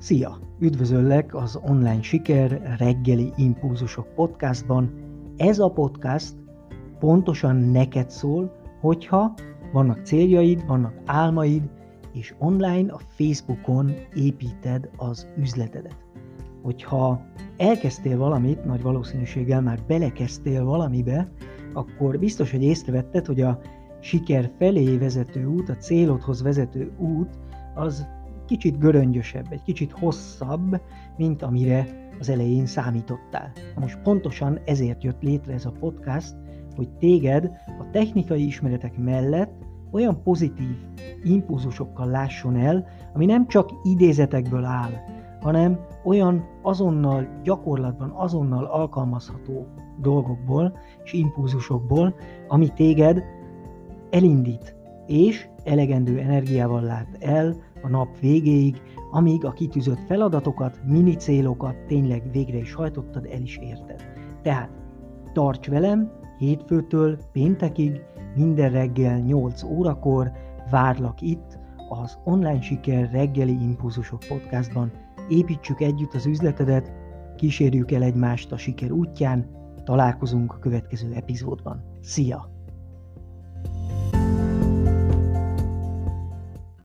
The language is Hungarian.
Szia! Üdvözöllek az Online Siker reggeli impulzusok podcastban. Ez a podcast pontosan neked szól, hogyha vannak céljaid, vannak álmaid, és online a Facebookon építed az üzletedet. Hogyha elkezdtél valamit, nagy valószínűséggel már belekezdtél valamibe, akkor biztos, hogy észrevetted, hogy a siker felé vezető út, a célodhoz vezető út, az kicsit göröngyösebb, egy kicsit hosszabb, mint amire az elején számítottál. Most pontosan ezért jött létre ez a podcast, hogy téged a technikai ismeretek mellett olyan pozitív impulzusokkal lásson el, ami nem csak idézetekből áll, hanem olyan azonnal gyakorlatban, azonnal alkalmazható dolgokból és impulzusokból, ami téged elindít, és elegendő energiával lát el a nap végéig, amíg a kitűzött feladatokat, mini célokat tényleg végre is hajtottad, el is érted. Tehát tarts velem hétfőtől péntekig, minden reggel 8 órakor, várlak itt az Online Siker reggeli impulzusok podcastban. Építsük együtt az üzletedet, kísérjük el egymást a siker útján, találkozunk a következő epizódban. Szia!